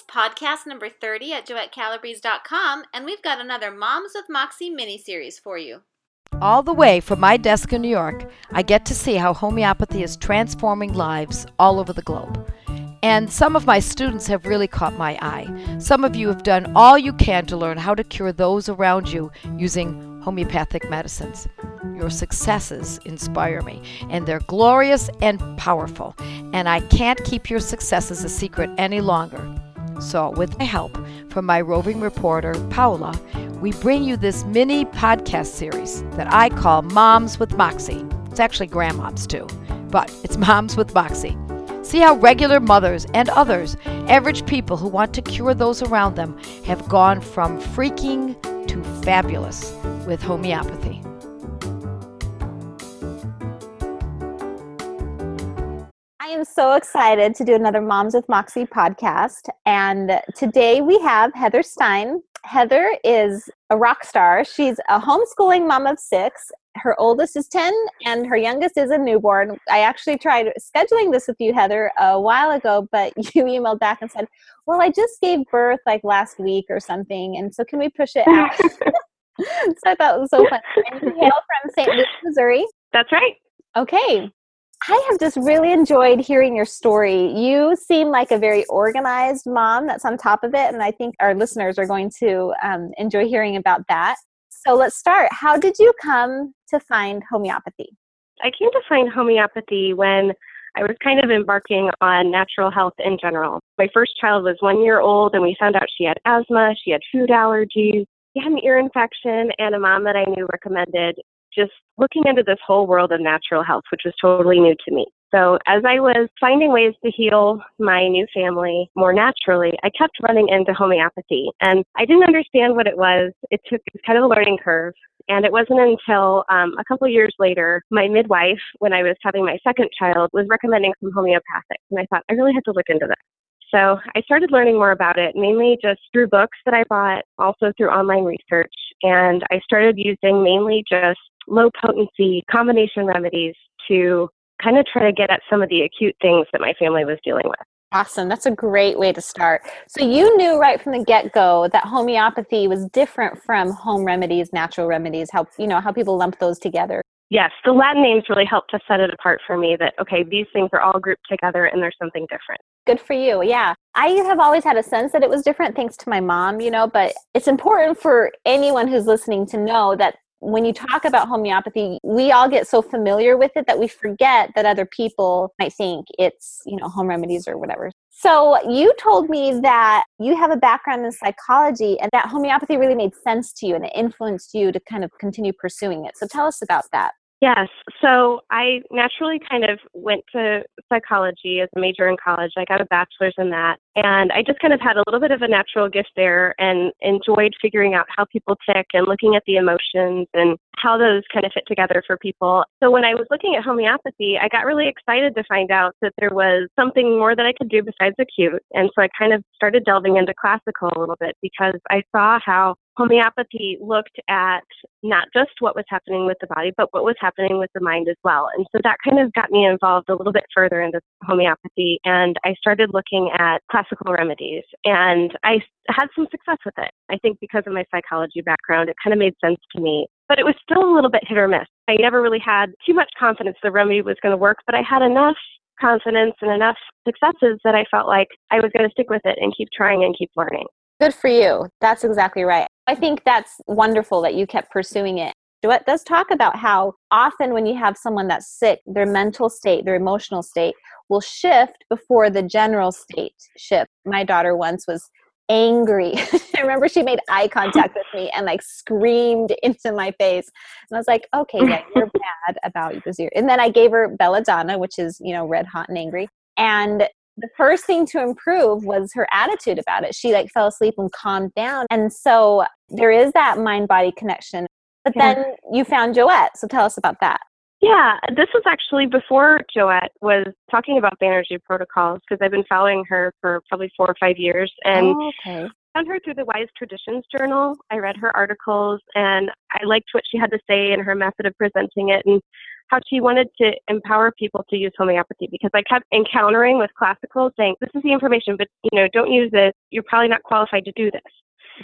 It's podcast number 30 at joettecalabrese.com, and we've got another Moms with Moxie mini series for you. All the way from my desk in New York, I get to see how homeopathy is transforming lives all over the globe. And some of my students have really caught my eye. Some of you have done all you can to learn how to cure those around you using homeopathic medicines. Your successes inspire me, and they're glorious and powerful. And I can't keep your successes a secret any longer. So, with my help from my roving reporter, Paula, we bring you this mini podcast series that I call Moms with Moxie. It's actually grandmoms too, but it's Moms with Moxie. See how regular mothers and others, average people who want to cure those around them, have gone from freaking to fabulous with homeopathy. I am so excited to do another Moms with Moxie podcast. And today we have Heather Stein. Heather is a rock star. She's a homeschooling mom of six. Her oldest is 10 and her youngest is a newborn. I actually tried scheduling this with you, Heather, a while ago, but you emailed back and said, Well, I just gave birth like last week or something. And so can we push it out? so I thought it was so fun. And you hail from St. Louis, Missouri. That's right. Okay. I have just really enjoyed hearing your story. You seem like a very organized mom that's on top of it, and I think our listeners are going to um, enjoy hearing about that. So let's start. How did you come to find homeopathy? I came to find homeopathy when I was kind of embarking on natural health in general. My first child was one year old, and we found out she had asthma, she had food allergies, she had an ear infection, and a mom that I knew recommended just looking into this whole world of natural health, which was totally new to me. So, as I was finding ways to heal my new family more naturally, I kept running into homeopathy. And I didn't understand what it was. It took it was kind of a learning curve. And it wasn't until um, a couple years later, my midwife, when I was having my second child, was recommending some homeopathic. And I thought, I really had to look into this. So I started learning more about it, mainly just through books that I bought, also through online research. And I started using mainly just low potency combination remedies to kind of try to get at some of the acute things that my family was dealing with. Awesome. That's a great way to start. So, you knew right from the get go that homeopathy was different from home remedies, natural remedies, how, you know, how people lump those together. Yes, the Latin names really helped to set it apart for me that, okay, these things are all grouped together and there's something different. Good for you. Yeah. I have always had a sense that it was different thanks to my mom, you know, but it's important for anyone who's listening to know that when you talk about homeopathy, we all get so familiar with it that we forget that other people might think it's, you know, home remedies or whatever. So you told me that you have a background in psychology and that homeopathy really made sense to you and it influenced you to kind of continue pursuing it. So tell us about that. Yes. So I naturally kind of went to psychology as a major in college. I got a bachelor's in that. And I just kind of had a little bit of a natural gift there and enjoyed figuring out how people tick and looking at the emotions and how those kind of fit together for people. So when I was looking at homeopathy, I got really excited to find out that there was something more that I could do besides acute. And so I kind of started delving into classical a little bit because I saw how homeopathy looked at not just what was happening with the body, but what was happening with the mind as well. And so that kind of got me involved a little bit further into homeopathy. And I started looking at remedies. And I had some success with it. I think because of my psychology background, it kind of made sense to me. But it was still a little bit hit or miss. I never really had too much confidence the remedy was going to work, but I had enough confidence and enough successes that I felt like I was going to stick with it and keep trying and keep learning. Good for you. That's exactly right. I think that's wonderful that you kept pursuing it. Joette does talk about how often when you have someone that's sick, their mental state, their emotional state will shift before the general state shift. My daughter once was angry. I remember she made eye contact with me and like screamed into my face. And I was like, okay, yeah, you're bad about this year. And then I gave her belladonna, which is, you know, red hot and angry. And the first thing to improve was her attitude about it. She like fell asleep and calmed down. And so there is that mind body connection. But yeah. then you found Joette. So tell us about that. Yeah, this was actually before Joette was talking about Banerjee protocols because I've been following her for probably four or five years. And oh, okay. found her through the Wise Traditions Journal. I read her articles and I liked what she had to say and her method of presenting it. And how she wanted to empower people to use homeopathy because I kept encountering with classical saying, this is the information, but you know, don't use this. You're probably not qualified to do this.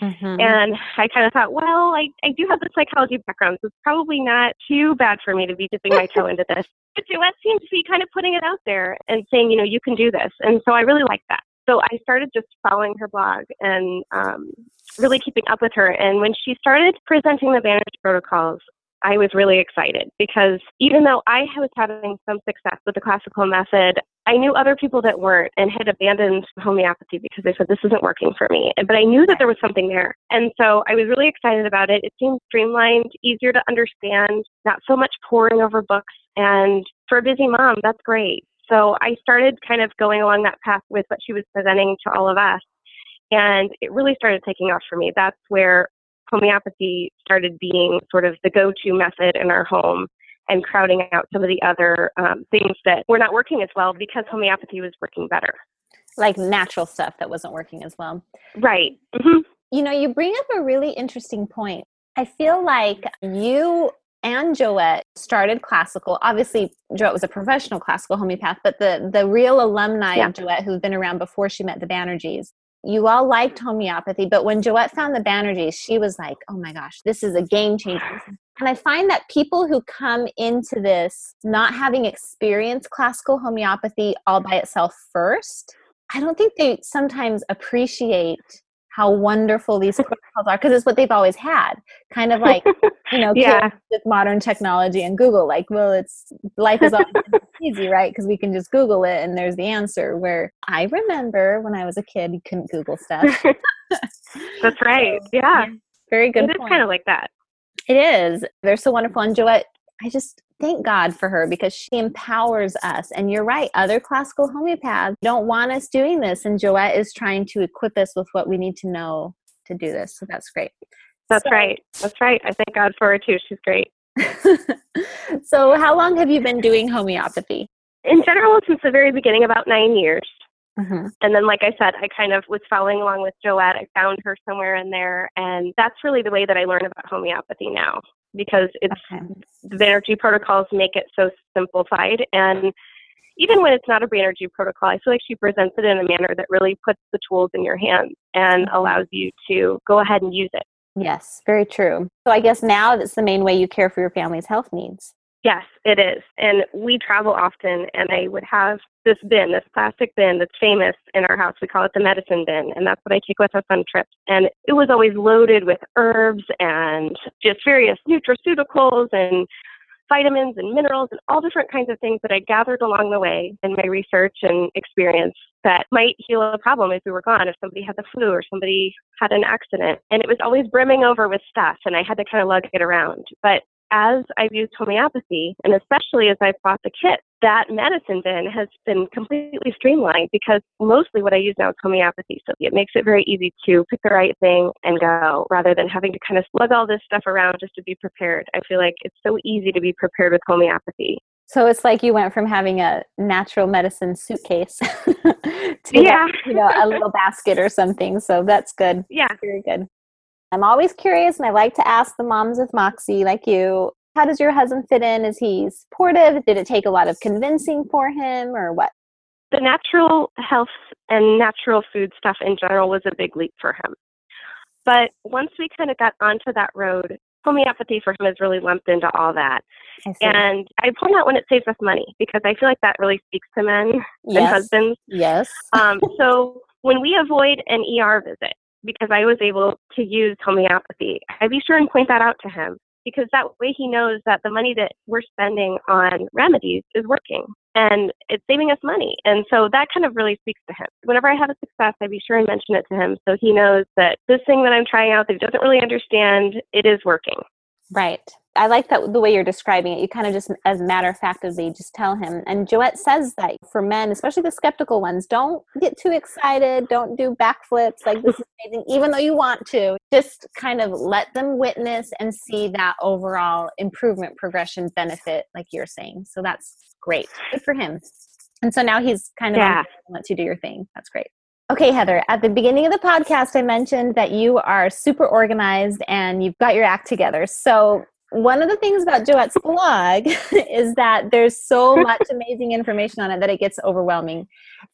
Mm-hmm. And I kind of thought, well, I, I do have the psychology background, so it's probably not too bad for me to be dipping my toe into this. But Joette seems to be kind of putting it out there and saying, you know, you can do this. And so I really like that. So I started just following her blog and um, really keeping up with her. And when she started presenting the Banerjee protocols, I was really excited because even though I was having some success with the classical method, I knew other people that weren't and had abandoned homeopathy because they said this isn't working for me. But I knew that there was something there. And so I was really excited about it. It seemed streamlined, easier to understand, not so much poring over books. And for a busy mom, that's great. So I started kind of going along that path with what she was presenting to all of us. And it really started taking off for me. That's where homeopathy started being sort of the go to method in our home and crowding out some of the other um, things that were not working as well because homeopathy was working better. Like natural stuff that wasn't working as well. Right. Mm-hmm. You know, you bring up a really interesting point. I feel like you and Joette started classical. Obviously, Joette was a professional classical homeopath, but the the real alumni yeah. of Joette who've been around before she met the Banerjees, you all liked homeopathy, but when Joette found the Banerjees, she was like, "Oh my gosh, this is a game changer." And I find that people who come into this not having experienced classical homeopathy all by itself first, I don't think they sometimes appreciate how wonderful these protocols are because it's what they've always had. Kind of like, you know, yeah. with modern technology and Google, like, well, it's life is always easy, right? Because we can just Google it and there's the answer. Where I remember when I was a kid, you couldn't Google stuff. That's right. So, yeah. Very good. It is kind of like that. It is. They're so wonderful. And Joette, I just thank God for her because she empowers us. And you're right, other classical homeopaths don't want us doing this. And Joette is trying to equip us with what we need to know to do this. So that's great. That's so, right. That's right. I thank God for her too. She's great. so, how long have you been doing homeopathy? In general, since the very beginning, about nine years. Mm-hmm. And then, like I said, I kind of was following along with Joette. I found her somewhere in there, and that's really the way that I learn about homeopathy now because it's okay. the Banerjee protocols make it so simplified. And even when it's not a Banerjee protocol, I feel like she presents it in a manner that really puts the tools in your hands and mm-hmm. allows you to go ahead and use it. Yes, very true. So I guess now that's the main way you care for your family's health needs. Yes, it is. And we travel often, and I would have this bin, this plastic bin that's famous in our house. We call it the medicine bin, and that's what I take with us on trips. And it was always loaded with herbs and just various nutraceuticals and vitamins and minerals and all different kinds of things that I gathered along the way in my research and experience that might heal a problem if we were gone, if somebody had the flu or somebody had an accident. And it was always brimming over with stuff, and I had to kind of lug it around. But as I've used homeopathy, and especially as I've bought the kit, that medicine bin has been completely streamlined because mostly what I use now is homeopathy. So it makes it very easy to pick the right thing and go rather than having to kind of slug all this stuff around just to be prepared. I feel like it's so easy to be prepared with homeopathy. So it's like you went from having a natural medicine suitcase to yeah. you know a little basket or something. So that's good. Yeah, very good. I'm always curious and I like to ask the moms with Moxie like you, how does your husband fit in? Is he supportive? Did it take a lot of convincing for him or what? The natural health and natural food stuff in general was a big leap for him. But once we kind of got onto that road, homeopathy for him has really lumped into all that. I and I point out when it saves us money because I feel like that really speaks to men yes. and husbands. Yes. um, so when we avoid an ER visit, because I was able to use homeopathy. I be sure and point that out to him because that way he knows that the money that we're spending on remedies is working and it's saving us money. And so that kind of really speaks to him. Whenever I have a success, I be sure and mention it to him so he knows that this thing that I'm trying out that he doesn't really understand, it is working. Right. I like that the way you're describing it. You kind of just, as matter of fact, as they just tell him. And Joette says that for men, especially the skeptical ones, don't get too excited. Don't do backflips like this is amazing, even though you want to. Just kind of let them witness and see that overall improvement, progression, benefit, like you're saying. So that's great. Good for him. And so now he's kind of yeah. lets you do your thing. That's great. Okay, Heather, at the beginning of the podcast, I mentioned that you are super organized and you've got your act together. So One of the things about Joette's blog is that there's so much amazing information on it that it gets overwhelming.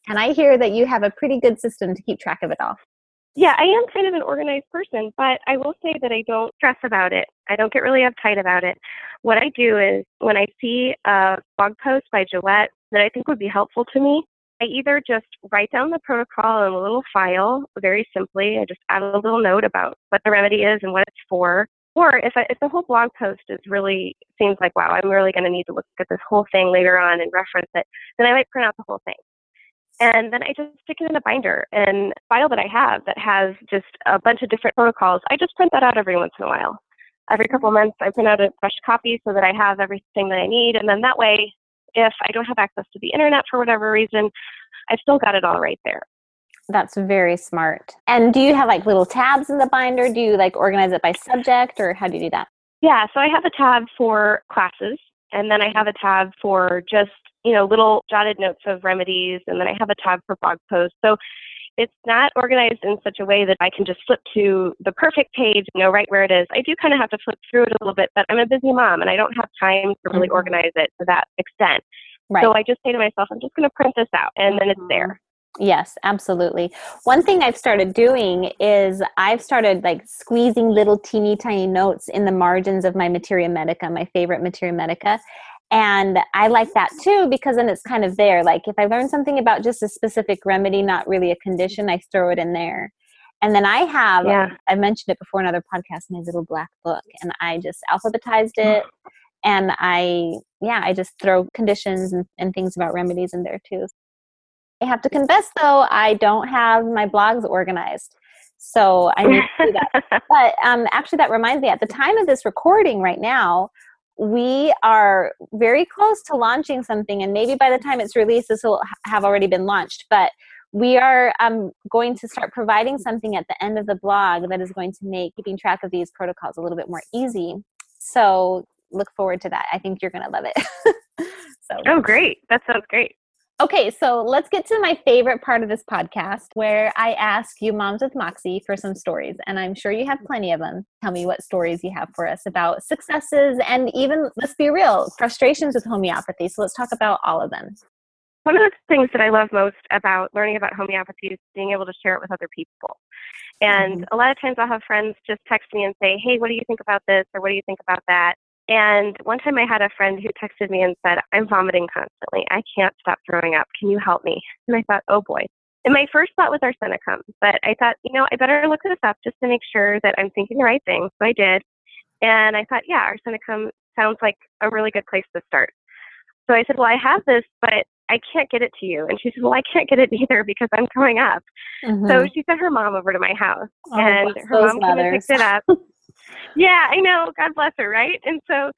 And I hear that you have a pretty good system to keep track of it all. Yeah, I am kind of an organized person, but I will say that I don't stress about it. I don't get really uptight about it. What I do is when I see a blog post by Joette that I think would be helpful to me, I either just write down the protocol in a little file very simply. I just add a little note about what the remedy is and what it's for. Or if, I, if the whole blog post is really seems like, wow, I'm really going to need to look at this whole thing later on and reference it, then I might print out the whole thing. And then I just stick it in a binder and file that I have that has just a bunch of different protocols. I just print that out every once in a while. Every couple of months, I print out a fresh copy so that I have everything that I need. And then that way, if I don't have access to the internet for whatever reason, I've still got it all right there. That's very smart. And do you have like little tabs in the binder? Do you like organize it by subject or how do you do that? Yeah, so I have a tab for classes and then I have a tab for just, you know, little jotted notes of remedies and then I have a tab for blog posts. So it's not organized in such a way that I can just flip to the perfect page and know right where it is. I do kind of have to flip through it a little bit, but I'm a busy mom and I don't have time to really mm-hmm. organize it to that extent. Right. So I just say to myself, I'm just going to print this out and then it's there. Yes, absolutely. One thing I've started doing is I've started like squeezing little teeny tiny notes in the margins of my Materia Medica, my favorite Materia Medica. And I like that too because then it's kind of there. Like if I learn something about just a specific remedy, not really a condition, I throw it in there. And then I have, yeah. I mentioned it before in another podcast, my little black book, and I just alphabetized it and I yeah I just throw conditions and, and things about remedies in there too. I have to confess though I don't have my blogs organized. So I need to do that. but um, actually, that reminds me. At the time of this recording, right now, we are very close to launching something, and maybe by the time it's released, this will have already been launched. But we are um, going to start providing something at the end of the blog that is going to make keeping track of these protocols a little bit more easy. So look forward to that. I think you're going to love it. so. Oh, great. That sounds great. Okay, so let's get to my favorite part of this podcast where I ask you, Moms with Moxie, for some stories. And I'm sure you have plenty of them. Tell me what stories you have for us about successes and even, let's be real, frustrations with homeopathy. So let's talk about all of them. One of the things that I love most about learning about homeopathy is being able to share it with other people. And mm-hmm. a lot of times I'll have friends just text me and say, Hey, what do you think about this? Or what do you think about that? And one time I had a friend who texted me and said, I'm vomiting constantly. I can't stop throwing up. Can you help me? And I thought, oh boy. And my first thought was arsenicum, but I thought, you know, I better look this up just to make sure that I'm thinking the right thing. So I did. And I thought, yeah, arsenicum sounds like a really good place to start. So I said, well, I have this, but I can't get it to you. And she said, well, I can't get it either because I'm throwing up. Mm-hmm. So she sent her mom over to my house oh, and her mom came and picked it up. yeah, I know. God bless her, right? And so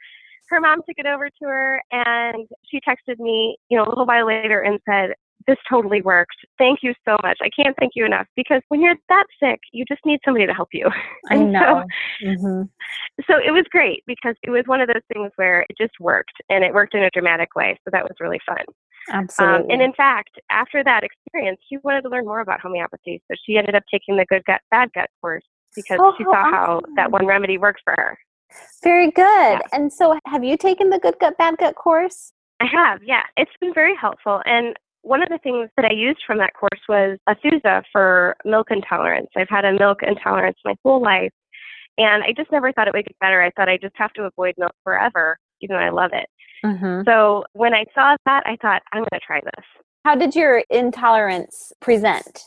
her mom took it over to her and she texted me, you know, a little while later and said, this totally worked. Thank you so much. I can't thank you enough because when you're that sick, you just need somebody to help you. I know. So, mm-hmm. so it was great because it was one of those things where it just worked and it worked in a dramatic way. So that was really fun. Absolutely. Um, and in fact, after that experience, she wanted to learn more about homeopathy. So she ended up taking the good gut, bad gut course because oh, she saw awesome. how that one remedy worked for her. Very good. Yeah. And so, have you taken the Good Gut Bad Gut course? I have, yeah. It's been very helpful. And one of the things that I used from that course was Aethusa for milk intolerance. I've had a milk intolerance my whole life, and I just never thought it would get better. I thought I just have to avoid milk forever, even though I love it. Mm-hmm. So when I saw that, I thought, I'm going to try this. How did your intolerance present?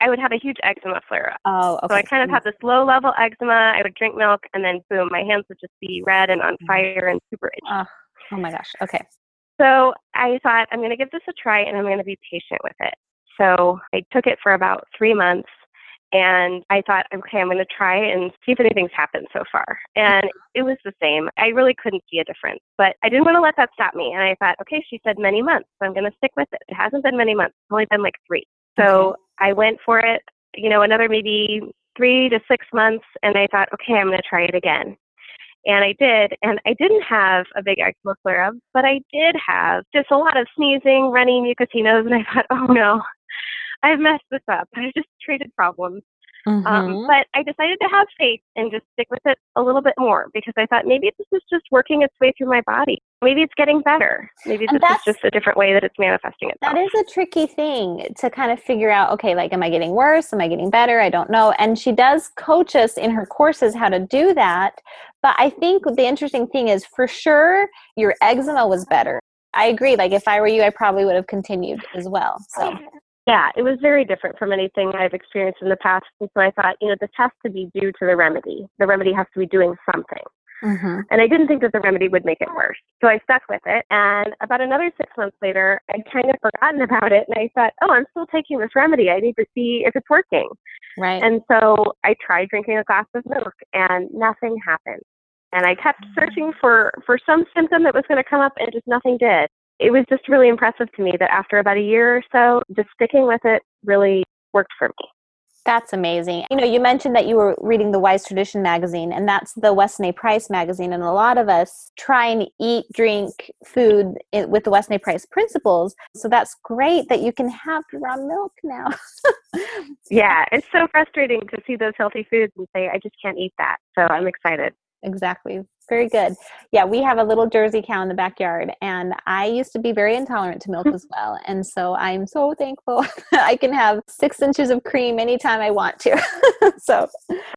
I would have a huge eczema flare up. Oh, okay. So I kind of had this low level eczema. I would drink milk, and then boom, my hands would just be red and on mm. fire and super itchy. Oh, oh my gosh. Okay. So I thought I'm going to give this a try, and I'm going to be patient with it. So I took it for about three months, and I thought, okay, I'm going to try and see if anything's happened so far. And it was the same. I really couldn't see a difference, but I didn't want to let that stop me. And I thought, okay, she said many months, so I'm going to stick with it. It hasn't been many months. It's only been like three. So okay. I went for it, you know, another maybe three to six months, and I thought, okay, I'm going to try it again. And I did, and I didn't have a big eczema flare up, but I did have just a lot of sneezing, running mucosy nose, and I thought, oh no, I've messed this up. I've just treated problems. Mm-hmm. Um, but I decided to have faith and just stick with it a little bit more because I thought maybe this is just working its way through my body. Maybe it's getting better. Maybe And this is just a different way that it's manifesting itself. That is a tricky thing to kind of figure out okay, like, am I getting worse? Am I getting better? I don't know. And she does coach us in her courses how to do that. But I think the interesting thing is for sure your eczema was better. I agree. Like, if I were you, I probably would have continued as well. So, Yeah, it was very different from anything I've experienced in the past. And so I thought, you know, this has to be due to the remedy. The remedy has to be doing something. mhm. And I didn't think that the remedy would make it worse. So I stuck with it. And about another six months later, I'd kind of forgotten about it. And I thought, oh, I'm still taking this remedy. I need to see if it's working. right. And so I tried drinking a glass of milk and nothing happened. And I kept searching for, for some symptom that was going to come up and just nothing did. It was just really impressive to me that after about a year or so, just sticking with it really worked for me. That's amazing. You know, you mentioned that you were reading the Wise Tradition magazine, and that's the Weston A. Price magazine. And a lot of us try and eat, drink food with the Weston A. Price principles. So that's great that you can have raw milk now. Yeah, it's so frustrating to see those healthy foods and say, I just can't eat that. So I'm excited. Exactly. Very good. Yeah, we have a little Jersey cow in the backyard, and I used to be very intolerant to milk as well. And so I'm so thankful I can have six inches of cream anytime I want to. so,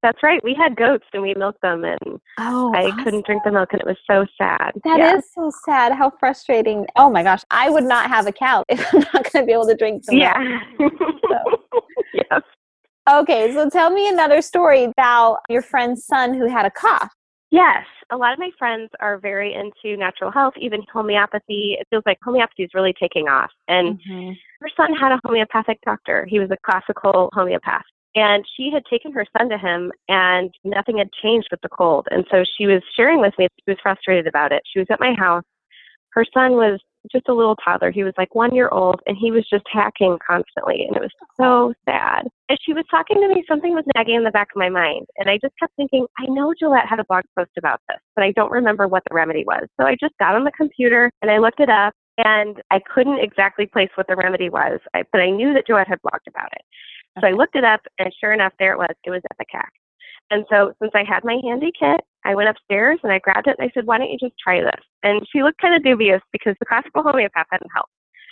That's right. We had goats and we milked them, and oh, I couldn't drink the milk, and it was so sad. That is yeah. so sad. How frustrating. Oh my gosh. I would not have a cow if I'm not going to be able to drink the milk. Yeah. yes. Okay, so tell me another story about your friend's son who had a cough. Yes. A lot of my friends are very into natural health, even homeopathy. It feels like homeopathy is really taking off. And mm-hmm. her son had a homeopathic doctor. He was a classical homeopath. And she had taken her son to him, and nothing had changed with the cold. And so she was sharing with me, she was frustrated about it. She was at my house. Her son was just a little toddler. He was like one year old, and he was just hacking constantly. And it was so sad. As she was talking to me, something was nagging in the back of my mind. And I just kept thinking, I know Joette had a blog post about this, but I don't remember what the remedy was. So I just got on the computer and I looked it up and I couldn't exactly place what the remedy was, I, but I knew that Joette had blogged about it. So I looked it up, and sure enough, there it was. It was Ipecac. And so, since I had my handy kit, I went upstairs and I grabbed it and I said, "Why don't you just try this?" And she looked kind of dubious because the classical homeopath hadn't helped.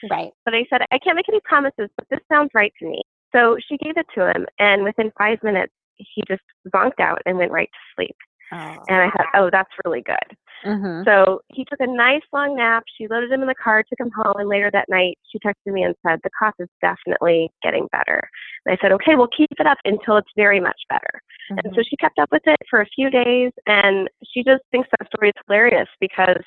Right. But I said, "I can't make any promises, but this sounds right to me." So she gave it to him, and within five minutes, he just zonked out and went right to sleep. Oh. And I thought, "Oh, that's really good." hmm So he took a nice long nap. She loaded him in the car, took him home, and later that night she texted me and said, The cough is definitely getting better. And I said, Okay, we'll keep it up until it's very much better. And so she kept up with it for a few days, and she just thinks that story is hilarious because,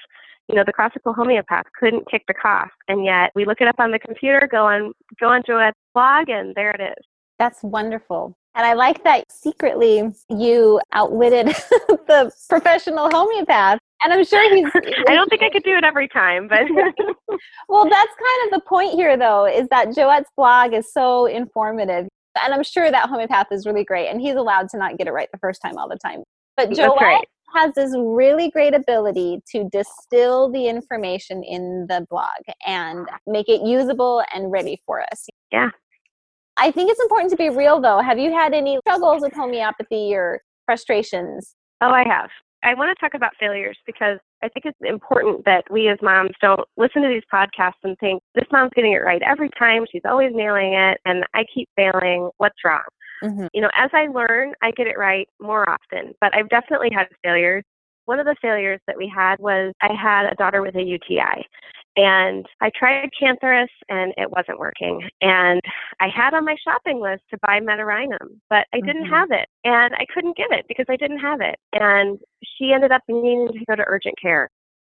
you know, the classical homeopath couldn't kick the cough, and yet we look it up on the computer, go on go on Joette's blog, and there it is. That's wonderful. And I like that secretly you outwitted the professional homeopath. And I'm sure he's. I don't think I could do it every time, but well, that's kind of the point here, though, is that Joette's blog is so informative. And I'm sure that homeopath is really great. And he's allowed to not get it right the first time all the time. But Joette right. has this really great ability to distill the information in the blog and make it usable and ready for us. Yeah. I think it's important to be real, though. Have you had any struggles with homeopathy or frustrations? Oh, I have. I want to talk about failures because I think it's important that we as moms don't listen to these podcasts and think this mom's getting it right every time. She's always nailing it, and I keep failing. What's wrong? Mm-hmm. You know, as I learn, I get it right more often, but I've definitely had failures. One of the failures that we had was I had a daughter with a UTI, and I tried Cantharis and it wasn't working. And I had on my shopping list to buy Medorrhinum, but I didn't Mhm. have it, and I couldn't get it because I didn't have it. And she ended up needing to go to urgent care.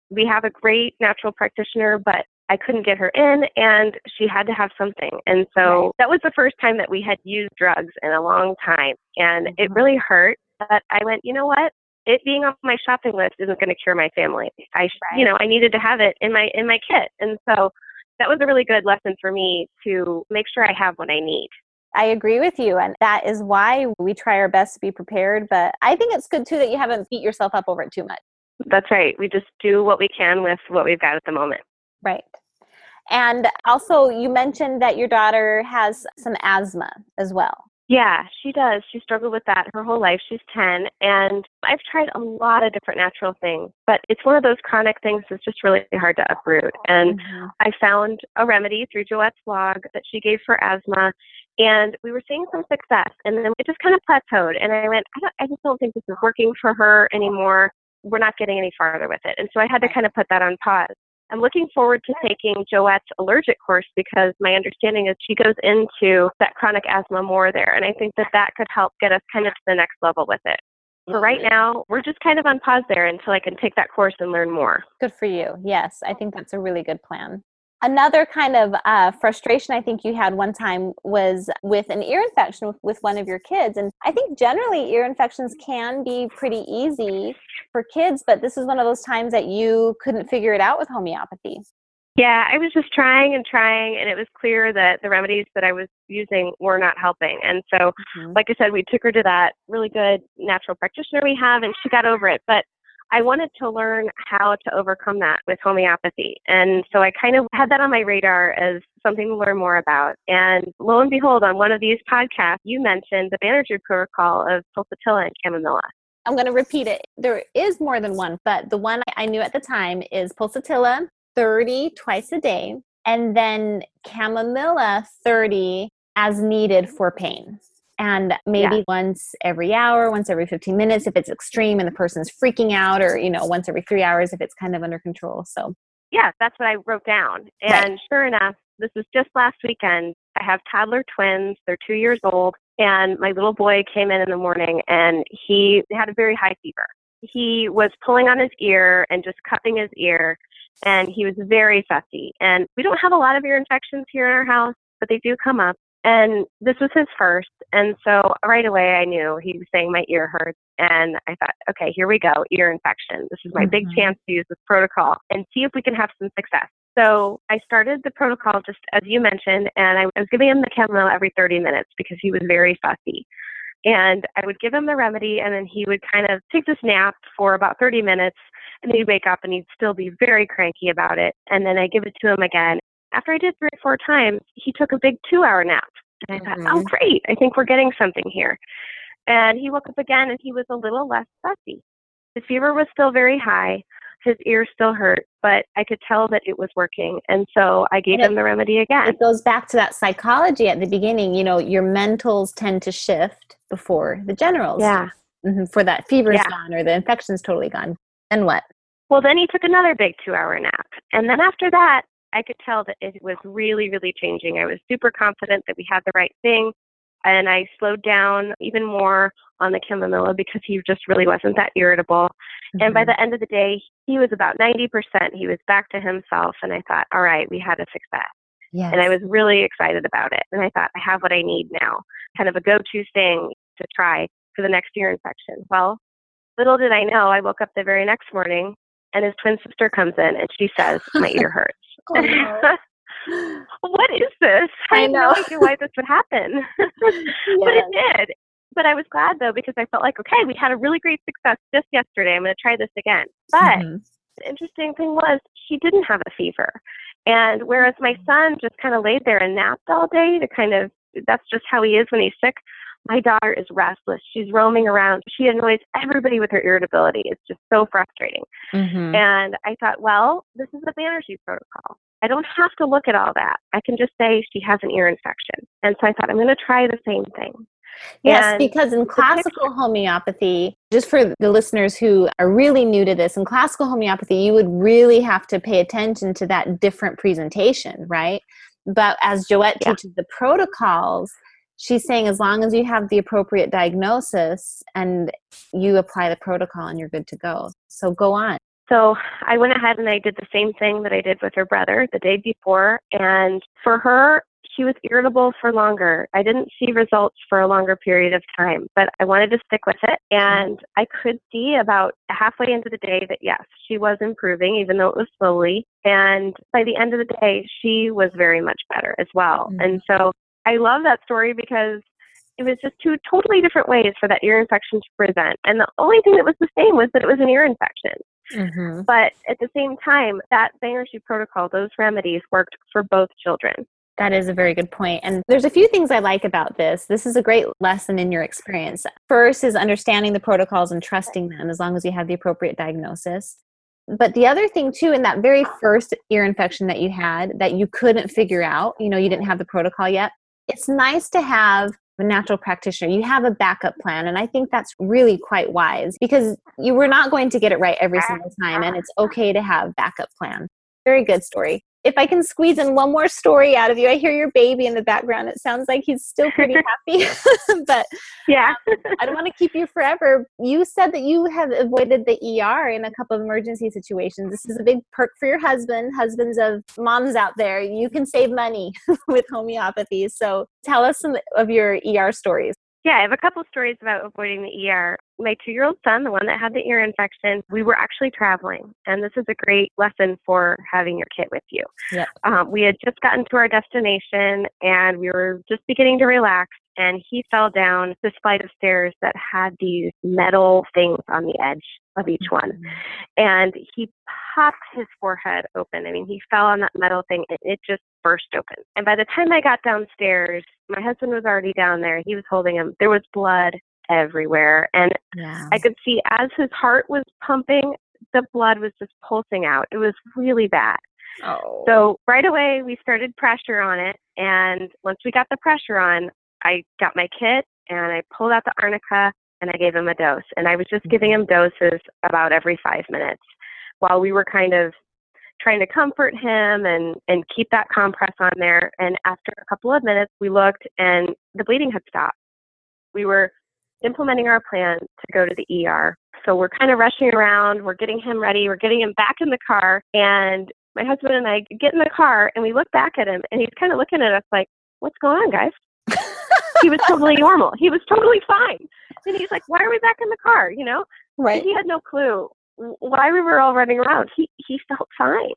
We have a great natural practitioner, but I couldn't get her in, and she had to have something. And so that was the first time that we had used drugs in a long time, and it Mhm. really hurt. But I went, you know what? It being on my shopping list isn't going to cure my family. I, sh you know, I needed to have it in my in my kit, and so that was a really good lesson for me to make sure I have what I need. I agree with you. And that is why we try our best to be prepared. But I think it's good, too, that you haven't beat yourself up over it too much. That's right. We just do what we can with what we've got at the moment. Right. And also, you mentioned that your daughter has some asthma as well. Yeah, she does. She struggled with that her whole life. She's 10. And I've tried a lot of different natural things, but it's one of those chronic things that's just really hard to uproot. And mm-hmm. I found a remedy through Joette's blog that she gave for asthma. And we were seeing some success. And then it just kind of plateaued. And I went, I, don't, I just don't think this is working for her anymore. We're not getting any farther with it. And so I had to kind of put that on pause. I'm looking forward to taking Joette's allergic course because my understanding is she goes into that chronic asthma more there. And I think that that could help get us kind of to the next level with it. For right now, we're just kind of on pause there until I can take that course and learn more. Good for you. Yes, I think that's a really good plan. Another kind of uh, frustration I think you had one time was with an ear infection with, with one of your kids. And I think generally ear infections can be pretty easy for kids, but this is one of those times that you couldn't figure it out with homeopathy. Yeah, I was just trying and trying, and it was clear that the remedies that I was using were not helping. And so, mm-hmm. like I said, we took her to that really good natural practitioner we have, and she got over it. But I wanted to learn how to overcome that with homeopathy. And so I kind of had that on my radar as something to learn more about. And lo and behold, on one of these podcasts, you mentioned the Banerjee protocol of pulsatilla and chamomilla. I'm going to repeat it. There is more than one, but the one I knew at the time is pulsatilla 30 twice a day, and then chamomilla 30 as needed for pain and maybe yeah. once every hour once every 15 minutes if it's extreme and the person's freaking out or you know once every three hours if it's kind of under control so. Yeah that's what i wrote down. And right. sure enough this was just last weekend i have toddler twins they're two years old and my little boy came in in the morning and he had a very high fever. He was pulling on his ear and just cupping his ear and he was very fussy and we don't have a lot of ear infections here in our house but they do come up and this was his first. And so right away I knew he was saying my ear hurts. And I thought, okay, here we go, ear infection. This is my mm-hmm. big chance to use this protocol and see if we can have some success. So I started the protocol just as you mentioned, and I was giving him the chamomile every 30 minutes because he was very fussy. And I would give him the remedy, and then he would kind of take this nap for about 30 minutes, and he'd wake up and he'd still be very cranky about it. And then I give it to him again, after I did three or four times, he took a big two hour nap. And I mm-hmm. thought, oh, mm-hmm. great, I think we're getting something here. And he woke up again and he was a little less fussy. His fever was still very high. His ear still hurt, but I could tell that it was working. And so I gave him the remedy again. It goes back to that psychology at the beginning. You know, your mentals tend to shift before the generals. Yeah. Mm-hmm, for that fever's yeah. gone or the infection's totally gone. And what? Well, then he took another big two hour nap. And then after that, I could tell that it was really, really changing. I was super confident that we had the right thing. And I slowed down even more on the chamomilla because he just really wasn't that irritable. Mm-hmm. And by mm-hmm. the end of the day, he was about 90%. He was back to himself. And I thought, all right, we had a success. Yes. And I was really excited about it. And I thought, I have what I need now, kind of a go to thing to try for the next ear infection. Well, little did I know, I woke up the very next morning and his twin sister comes in and she says, My ear hurts. Oh, no. what is this? I, I know. no idea why this would happen. yes. But it did. But I was glad though because I felt like, okay, we had a really great success just yesterday. I'm going to try this again. But mm-hmm. the interesting thing was she didn't have a fever. And whereas my mm. son just kind of laid there and napped all day to kind of, that's just how he is when he's sick. My daughter is restless. She's roaming around. She annoys everybody with her irritability. It's just so frustrating. Mm-hmm. And I thought, well, this is the Banerjee protocol. I don't have to look at all that. I can just say she has an ear infection. And so I thought, I'm going to try the same thing. Yes, and because in classical homeopathy, just for the listeners who are really new to this, in classical homeopathy, you would really have to pay attention to that different presentation, right? But as Joette yeah. teaches the protocols, she's saying as long as you have the appropriate diagnosis and you apply the protocol and you're good to go. So go on. So I went ahead and I did the same thing that I did with her brother the day before. And for her, she was irritable for longer. I didn't see results for a longer period of time, but I wanted to stick with it. And I could see about halfway into the day that yes, she was improving, even though it was slowly. And by the end of the day, she was very much better as well. Mm-hmm. And so I love that story because it was just two totally different ways for that ear infection to present. And the only thing that was the same was that it was an ear infection. Mm-hmm. But at the same time, that Banerjee protocol, those remedies worked for both children. That is a very good point. And there's a few things I like about this. This is a great lesson in your experience. First is understanding the protocols and trusting them as long as you have the appropriate diagnosis. But the other thing, too, in that very first ear infection that you had that you couldn't figure out, you know, you didn't have the protocol yet, it's nice to have a natural practitioner. You have a backup plan. And I think that's really quite wise because you were not going to get it right every single time. And it's okay to have backup plan. Very good story if I can squeeze in one more story out of you, I hear your baby in the background. It sounds like he's still pretty happy, but yeah, um, I don't want to keep you forever. You said that you have avoided the ER in a couple of emergency situations. This is a big perk for your husband, husbands of moms out there. You can save money with homeopathy. So tell us some of your ER stories. Yeah, I have a couple stories about avoiding the ER. My two year old son, the one that had the ear infection, we were actually traveling. And this is a great lesson for having your kit with you. Yep. Um, we had just gotten to our destination and we were just beginning to relax. And he fell down this flight of stairs that had these metal things on the edge of each one. Mm-hmm. And he popped his forehead open. I mean, he fell on that metal thing and it just burst open. And by the time I got downstairs, my husband was already down there. He was holding him. There was blood everywhere. And yeah. I could see as his heart was pumping, the blood was just pulsing out. It was really bad. Oh. So right away, we started pressure on it. And once we got the pressure on, I got my kit and I pulled out the arnica and I gave him a dose. And I was just giving him doses about every five minutes while we were kind of trying to comfort him and, and keep that compress on there. And after a couple of minutes, we looked and the bleeding had stopped. We were implementing our plan to go to the ER. So we're kind of rushing around, we're getting him ready, we're getting him back in the car. And my husband and I get in the car and we look back at him and he's kind of looking at us like, What's going on, guys? He was totally normal. He was totally fine. And he's like, Why are we back in the car? You know? Right. And he had no clue why we were all running around. He he felt fine.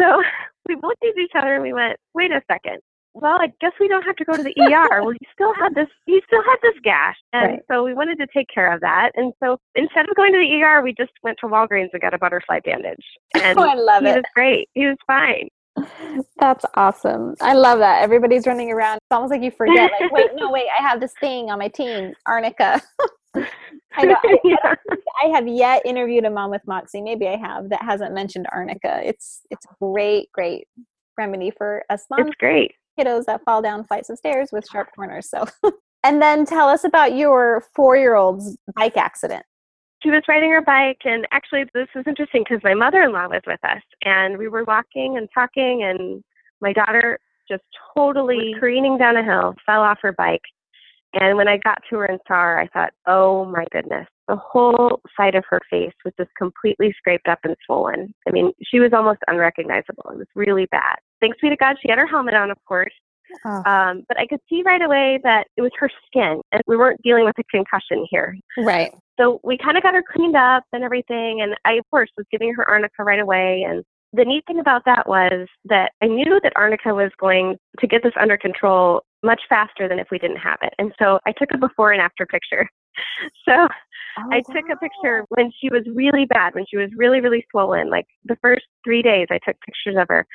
So we looked at each other and we went, wait a second. Well, I guess we don't have to go to the ER. well, he still had this. He still had this gash, and Right. so we wanted to take care of that. And so instead of going to the ER, we just went to Walgreens and got a butterfly bandage. And Oh, I love it. he it. was great. He was fine. That's awesome. I love that. Everybody's running around. It's almost like you forget, like, wait, no, wait, I have this thing on my team, arnica. I know. I, yeah. I have yet interviewed a mom with Moxie. Maybe I have that hasn't mentioned arnica. It's it's a great, great remedy for us moms It's great. kiddos that fall down flights of stairs with sharp corners. So, and then tell us about your four-year-old's bike accident. She was riding her bike and actually this is interesting because my mother-in-law was with us and we were walking and talking and my daughter just totally careening down a hill fell off her bike and when i got to her and saw her i thought oh my goodness. The whole side of her face was just completely scraped up and swollen. I mean she was almost unrecognizable. It was really bad. Thanks be to god she had her helmet on of course Oh, um, but i could see right away that it was her skin and we weren't dealing with a concussion here right. so we kind of got her cleaned up and everything. And I, of course, was giving her arnica right away. And the neat thing about that was that I knew that arnica was going to get this under control much faster than if we didn't have it. And so I took a before and after picture. So I Oh, took a picture when she was really bad, when she was really, really swollen. Like the first three days, I took pictures of her.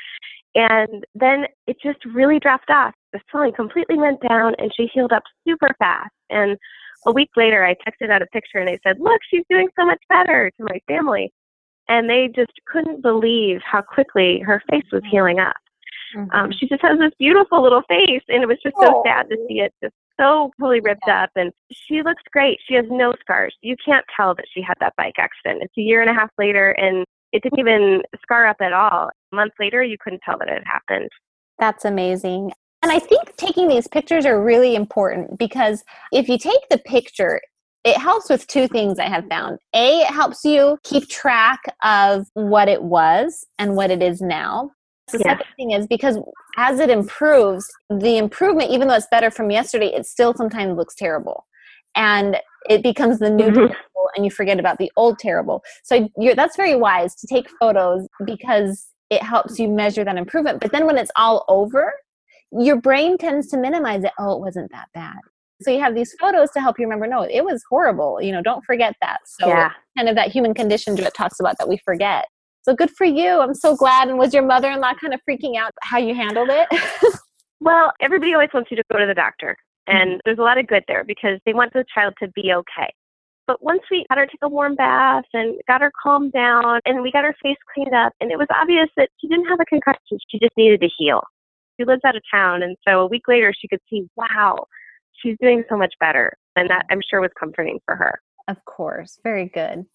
And then it just really dropped off. The swelling completely went down and she healed up super fast. And a week later, I texted out a picture and I said, Look, she's doing so much better to my family. And they just couldn't believe how quickly her face was healing up. Mhm. Um, she just has this beautiful little face, and it was just so Oh. sad to see it just so fully ripped up. And she looks great. She has no scars. You can't tell that she had that bike accident. It's a year and a half later, and it didn't even scar up at all. A month later, you couldn't tell that it happened. That's amazing. And I think taking these pictures are really important because if you take the picture, it helps with two things I have found. A, it helps you keep track of what it was and what it is now. The Yeah. second thing is because as it improves, the improvement, even though it's better from yesterday, it still sometimes looks terrible. And it becomes the new Mhm. terrible and you forget about the old terrible. So you're, that's very wise to take photos because it helps you measure that improvement. But then when it's all over, your brain tends to minimize it. Oh, it wasn't that bad. So you have these photos to help you remember, no, it was horrible. You know, don't forget that. So yeah. kind of that human condition that talks about that we forget. So good for you. I'm so glad. And was your mother-in-law kind of freaking out how you handled it? Well, everybody always wants you to go to the doctor, mm-hmm. and there's a lot of good there because they want the child to be okay. But once we got her take a warm bath and got her calmed down and we got her face cleaned up, and it was obvious that she didn't have a concussion, she just needed to heal. She lives out of town, and so a week later she could see, wow, she's doing so much better. And that I'm sure was comforting for her. Of course. Very good.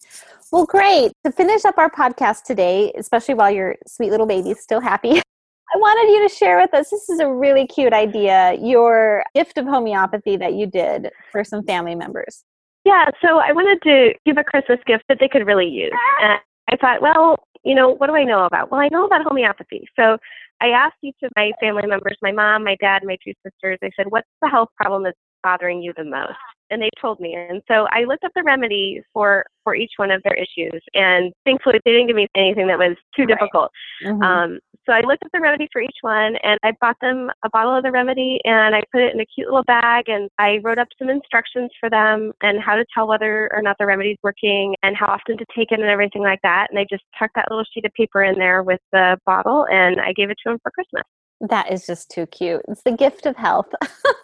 Well, great. To finish up our podcast today, especially while your sweet little baby's still happy, I wanted you to share with us this is a really cute idea your gift of homeopathy that you did for some family members. Yeah, so I wanted to give a Christmas gift that they could really use. Ah. And I thought, well, you know, what do I know about? Well, I know about homeopathy. So I asked each of my family members, my mom, my dad, my two sisters, I said, what's the health problem that's bothering you the most? And they told me. And so I looked up the remedy for, for each one of their issues. And thankfully, they didn't give me anything that was too Right. difficult. Mhm. Um, so I looked up the remedy for each one and I bought them a bottle of the remedy and I put it in a cute little bag and I wrote up some instructions for them and how to tell whether or not the remedy's working and how often to take it and everything like that. And I just tucked that little sheet of paper in there with the bottle and I gave it to them for Christmas. That is just too cute. It's the gift of health.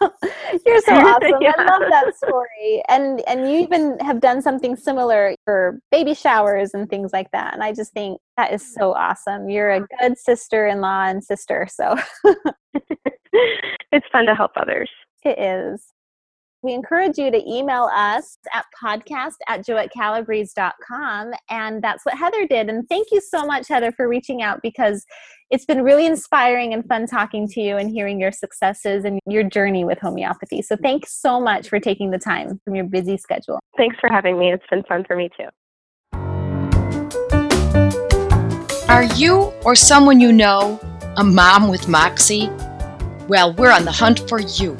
You're so awesome. I love that story. And and you even have done something similar for baby showers and things like that. And I just think that is so awesome. You're a good sister-in-law and sister. So it's fun to help others. it is. We encourage you to email us at podcast at joettecalabrese.com. And that's what Heather did. And thank you so much, Heather, for reaching out because it's been really inspiring and fun talking to you and hearing your successes and your journey with homeopathy. So thanks so much for taking the time from your busy schedule. Thanks for having me. It's been fun for me too. Are you or someone you know a mom with Moxie? Well, we're on the hunt for you.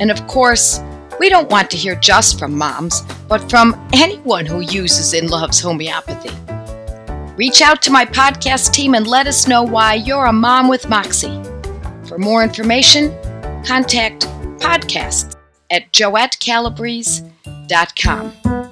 And of course, we don't want to hear just from moms, but from anyone who uses and loves homeopathy. Reach out to my podcast team and let us know why you're a mom with Moxie. For more information, contact podcasts at joettecalabrese.com.